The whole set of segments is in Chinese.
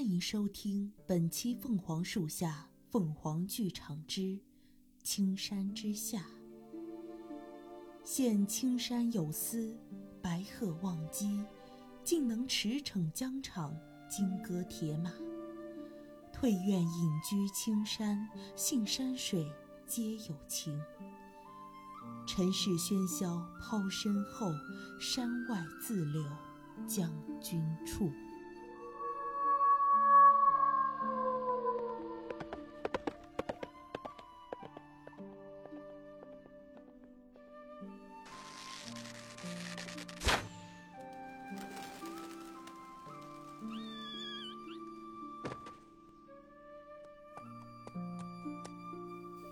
欢迎收听本期《凤凰树下凤凰剧场之青山之下》。现青山有思，白鹤忘机，竟能驰骋疆场，金戈铁马。退愿隐居青山，信山水皆有情。尘世喧嚣抛身后，山外自留将军处。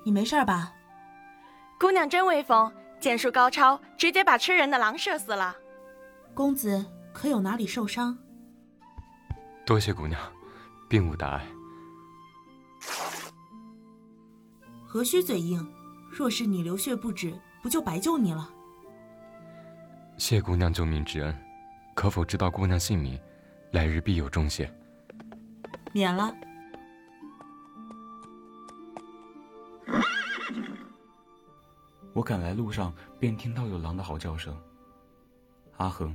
你没事吧？姑娘真威风，剑术高超，直接把吃人的狼射死了。公子可有哪里受伤？多谢姑娘，并无大碍。何须嘴硬？若是你流血不止，不就白救你了？谢姑娘救命之恩，可否知道姑娘姓名？来日必有重谢。免了。我赶来路上，便听到有狼的嚎叫声。阿恒，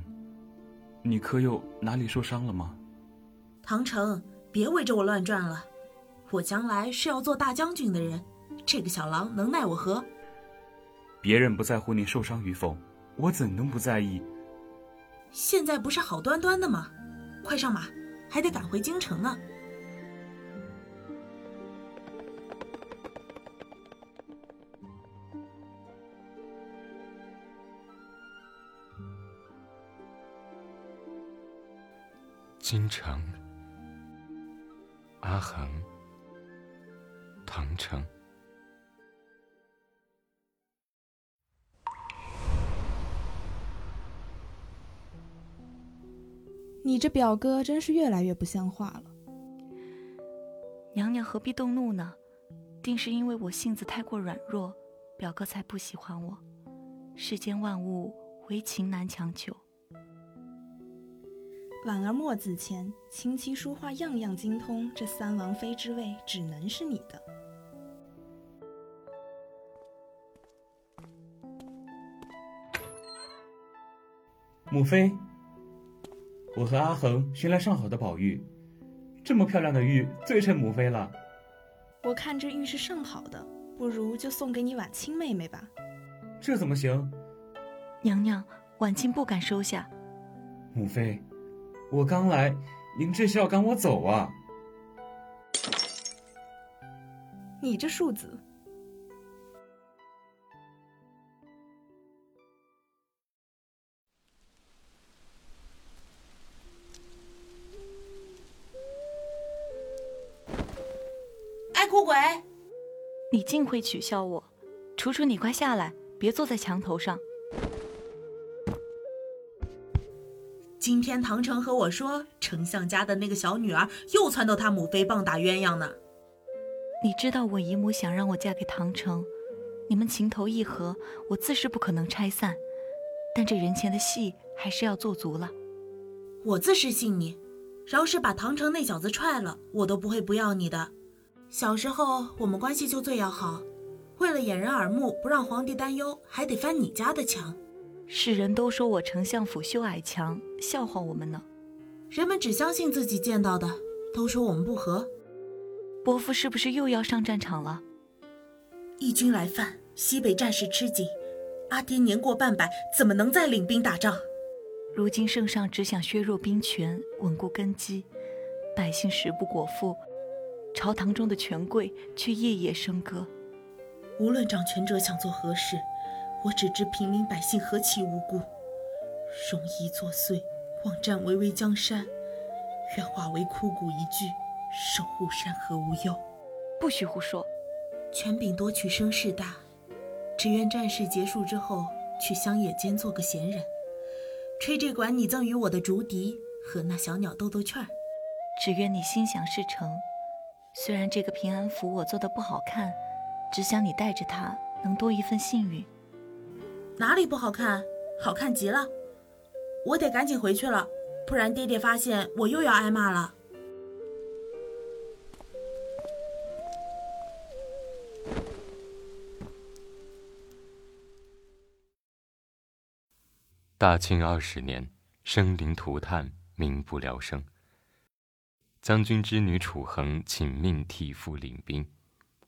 你可有哪里受伤了吗？唐城，别围着我乱转了。我将来是要做大将军的人，这个小狼能奈我何？别人不在乎你受伤与否，我怎能不在意？现在不是好端端的吗？快上马，还得赶回京城呢。京城，阿恒，唐城。你这表哥真是越来越不像话了。娘娘何必动怒呢？定是因为我性子太过软弱，表哥才不喜欢我。世间万物，唯情难强求。婉儿墨子前，琴棋书画样样精通，这三王妃之位只能是你的。母妃，我和阿恒寻来上好的宝玉，这么漂亮的玉最衬母妃了。我看这玉是上好的，不如就送给你婉清妹妹吧。这怎么行？娘娘，婉清不敢收下。母妃。我刚来，您这是要赶我走啊？你这庶子！爱哭鬼！你竟会取笑我？楚楚，你快下来，别坐在墙头上。今天唐城和我说，丞相家的那个小女儿又撺掇他母妃棒打鸳鸯呢。你知道我姨母想让我嫁给唐城，你们情投意合，我自是不可能拆散。但这人前的戏还是要做足了。我自是信你，饶是把唐城那小子踹了，我都不会不要你的。小时候我们关系就最要好，为了掩人耳目，不让皇帝担忧，还得翻你家的墙。世人都说我丞相府修矮墙，笑话我们呢。人们只相信自己见到的，都说我们不和。伯父是不是又要上战场了？义军来犯，西北战事吃紧，阿爹年过半百，怎么能再领兵打仗？如今圣上只想削弱兵权，稳固根基，百姓食不果腹，朝堂中的权贵却夜夜笙歌。无论掌权者想做何事。我只知平民百姓何其无辜，容易作祟，妄占巍巍江山，愿化为枯骨一具，守护山河无忧。不许胡说！权柄夺取声势大，只愿战事结束之后，去乡野间做个闲人，吹这管你赠予我的竹笛，和那小鸟兜兜圈儿。只愿你心想事成。虽然这个平安符我做的不好看，只想你带着它，能多一份幸运。哪里不好看？好看极了。我得赶紧回去了不然爹爹发现我又要挨骂了。大清二十年生灵涂炭民不聊生。将军之女楚恒请命替父领兵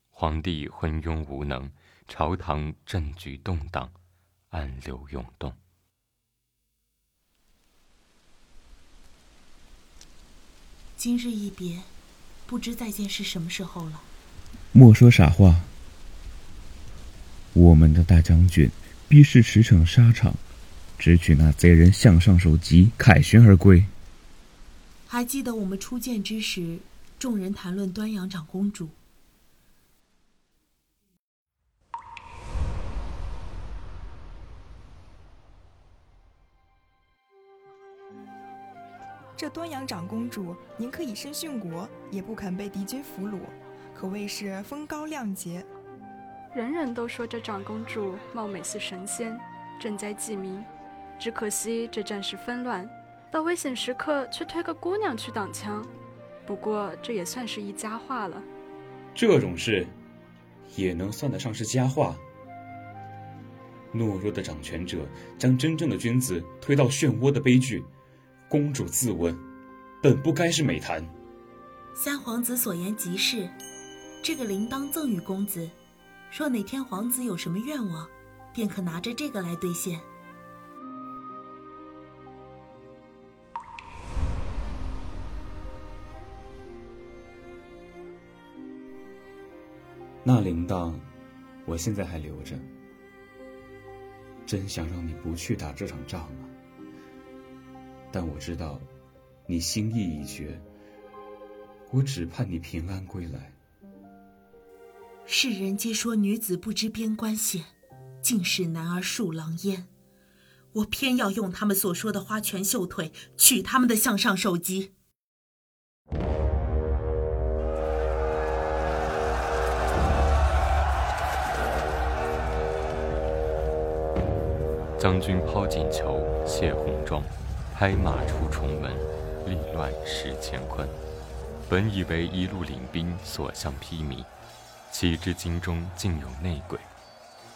皇帝昏庸无能朝堂政局动荡。暗流涌动。今日一别，不知再见是什么时候了。莫说傻话，我们的大将军必是驰骋沙场，直取那贼人项上首级，凯旋而归。还记得我们初见之时，众人谈论端阳长公主。这端阳长公主宁可以身殉国，也不肯被敌军俘虏，可谓是风高亮节。人人都说这长公主貌美似神仙，赈灾济民，只可惜这战事纷乱，到危险时刻却推个姑娘去挡枪。不过这也算是一佳话了。这种事，也能算得上是佳话？懦弱的掌权者将真正的君子推到漩涡的悲剧。公主自问，本不该是美谈。三皇子所言极是，这个铃铛赠与公子，若哪天皇子有什么愿望，便可拿着这个来兑现。那铃铛，我现在还留着。真想让你不去打这场仗啊！但我知道，你心意已决。我只盼你平安归来。世人皆说女子不知边关险，尽是男儿树狼烟。我偏要用他们所说的花拳绣腿，取他们的项上首级。将军抛锦裘，卸红装。拍马出重门，力乱使乾坤。本以为一路领兵，所向披靡，岂知京中竟有内鬼，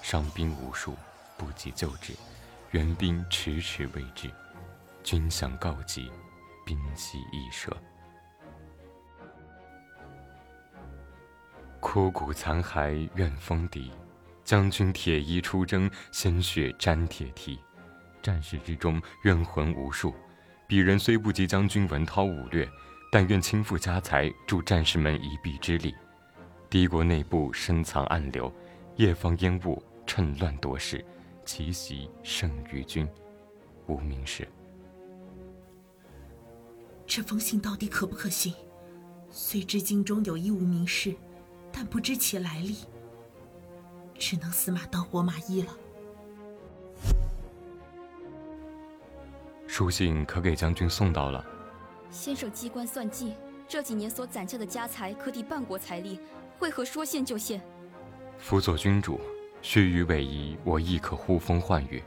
伤兵无数，不及救治，援兵迟迟未至。军饷告急，兵器易舍。枯骨残骸怨风笛，将军铁衣出征，鲜血沾铁蹄。战事之中冤魂无数，鄙人虽不及将军文韬武略，但愿倾覆家财，助战士们一臂之力。敌国内部深藏暗流，夜放烟雾，趁乱夺势，奇袭胜于军，无名氏。这封信到底可不可信？虽知京中有一无名氏，但不知其来历，只能死马当活马医了。书信可给将军送到了。先生机关算尽，这几年所攒下的家财可抵半国财力，为何说献就献？辅佐君主，须臾委仪，我亦可呼风唤雨。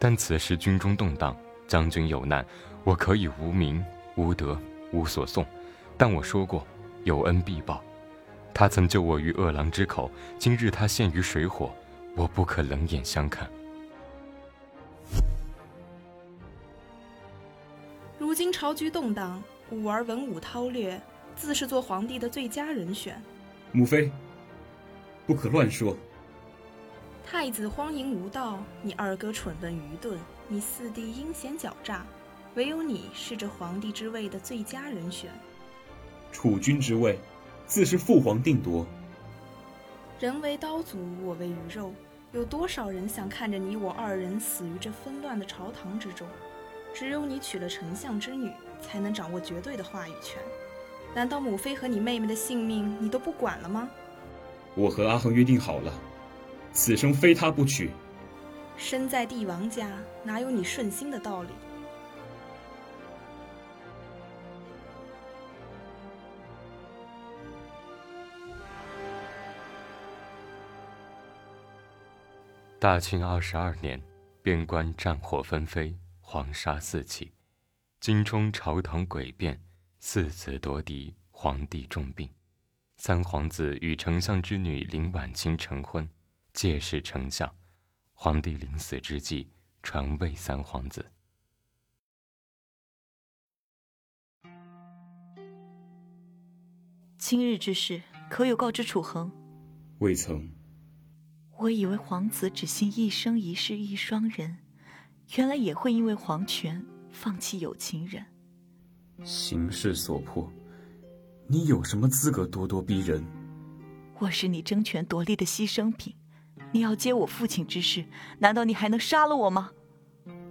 但此时军中动荡，将军有难，我可以无名无德无所送。但我说过，有恩必报。他曾救我于饿狼之口，今日他陷于水火，我不可冷眼相看。朝局动荡，武儿文武韬略，自是做皇帝的最佳人选。母妃，不可乱说。太子荒淫无道，你二哥蠢笨愚钝，你四弟阴险狡诈，唯有你是这皇帝之位的最佳人选。储君之位，自是父皇定夺。人为刀俎，我为鱼肉，有多少人想看着你我二人死于这纷乱的朝堂之中？只有你娶了丞相之女，才能掌握绝对的话语权。难道母妃和你妹妹的性命你都不管了吗？我和阿恒约定好了，此生非他不娶。身在帝王家，哪有你顺心的道理？大清二十二年，边关战火纷飞。黄沙四起，京中朝堂诡变，四子夺嫡，皇帝重病，三皇子与丞相之女林婉清成婚，借势丞相，皇帝临死之际传位三皇子。今日之事，可有告知楚恒？未曾。我以为皇子只信一生一世一双人。原来也会因为皇权放弃有情人。形势所迫，你有什么资格咄咄逼人？我是你争权夺利的牺牲品，你要接我父亲之事，难道你还能杀了我吗？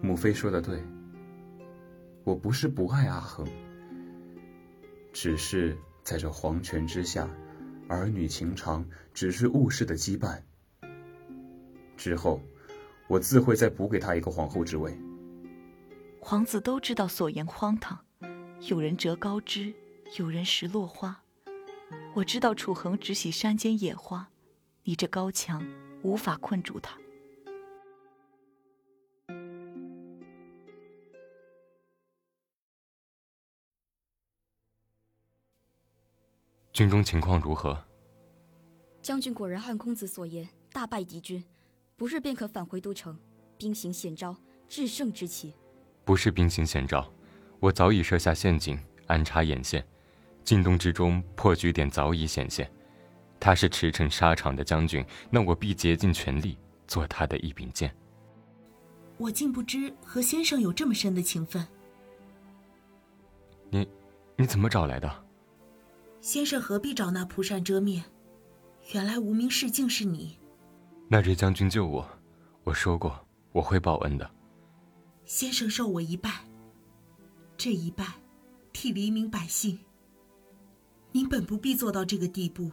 母妃说的对，我不是不爱阿衡，只是在这皇权之下，儿女情长只是物事的羁绊。之后，我自会再补给他一个皇后之位。皇子都知道所言荒唐，有人折高枝，有人拾落花。我知道楚恒只喜山间野花，你这高墙无法困住他。军中情况如何？将军果然按公子所言，大败敌军。不日便可返回都城，兵行险招，制胜之期。不是兵行险招，我早已设下陷阱，安插眼线。进东之中，破局点早已显现。他是驰骋沙场的将军，那我必竭尽全力做他的一柄剑。我竟不知和先生有这么深的情分。你，你怎么找来的？先生何必找那蒲扇遮面？原来无名氏竟是你。那日将军救我，我说过我会报恩的。先生受我一拜，这一拜，替黎民百姓。您本不必做到这个地步，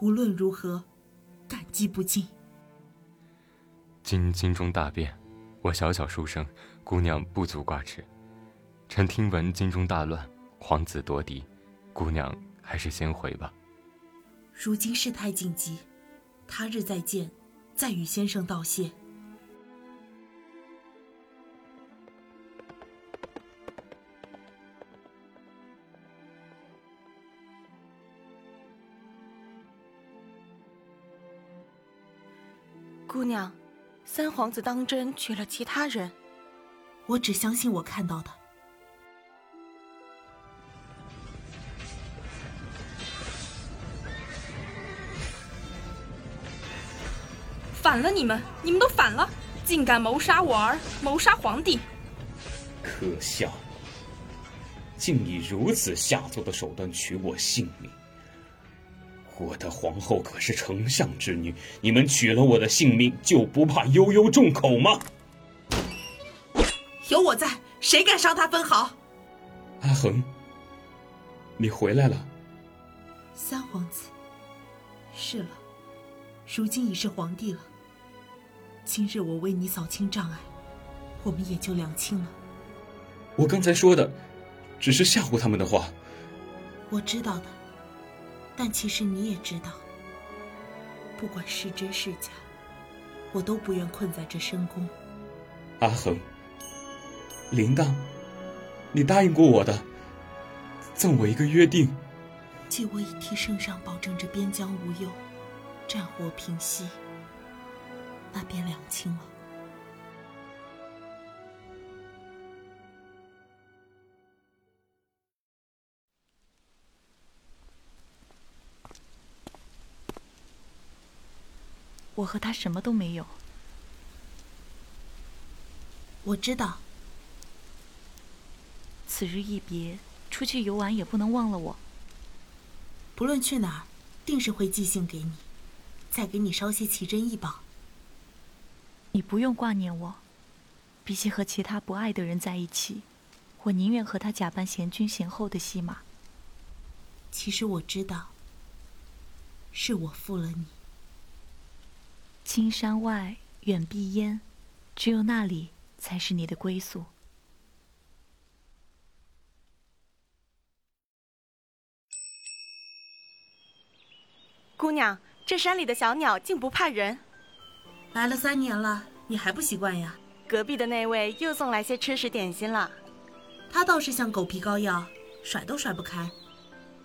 无论如何，感激不尽。今京中大变，我小小书生，姑娘不足挂齿。臣听闻京中大乱，皇子夺嫡，姑娘还是先回吧。如今事态紧急。他日再见，再与先生道谢。姑娘，三皇子当真娶了其他人？我只相信我看到的。反了！你们，你们都反了！竟敢谋杀我儿，谋杀皇帝！可笑！竟以如此下作的手段取我性命！我的皇后可是丞相之女，你们取了我的性命，就不怕悠悠众口吗？有我在，谁敢伤她分毫？阿恒，你回来了。三皇子，是了，如今已是皇帝了。今日我为你扫清障碍，我们也就两清了。我刚才说的，只是吓唬他们的话。我知道的，但其实你也知道，不管是真是假，我都不愿困在这深宫。阿恒，铃铛，你答应过我的，赠我一个约定。借我以替圣上保证这边疆无忧，战火平息。那便两清了。我和他什么都没有。我知道。此日一别，出去游玩也不能忘了我。不论去哪儿，定是会寄信给你，再给你捎些奇珍异宝。你不用挂念我，比起和其他不爱的人在一起，我宁愿和他假扮贤君贤后的戏码。其实我知道，是我负了你。青山外远碧烟，只有那里才是你的归宿。姑娘，这山里的小鸟竟不怕人。来了三年了，你还不习惯呀？隔壁的那位又送来些吃食点心了。他倒是像狗皮膏药，甩都甩不开。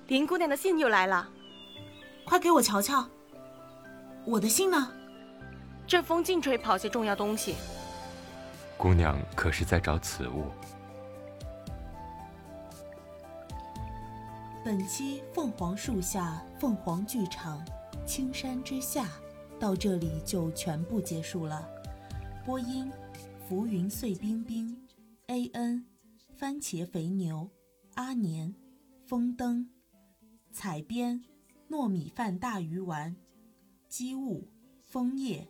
林姑娘的信又来了，快给我瞧瞧。我的信呢？这风劲吹，跑些重要东西。姑娘可是在找此物？本期凤凰树下凤凰剧场，青山之下。到这里就全部结束了。播音浮云碎冰冰 an 番茄肥牛阿年风灯。采编糯米饭大鱼丸机务枫叶。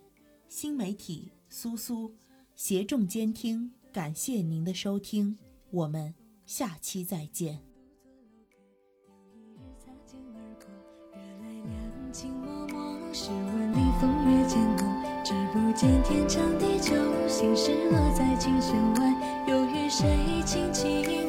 新媒体苏苏。携众监听感谢您的收听我们下期再见。月间更，只不见天长地久。心事落在琴弦外，又与谁轻轻？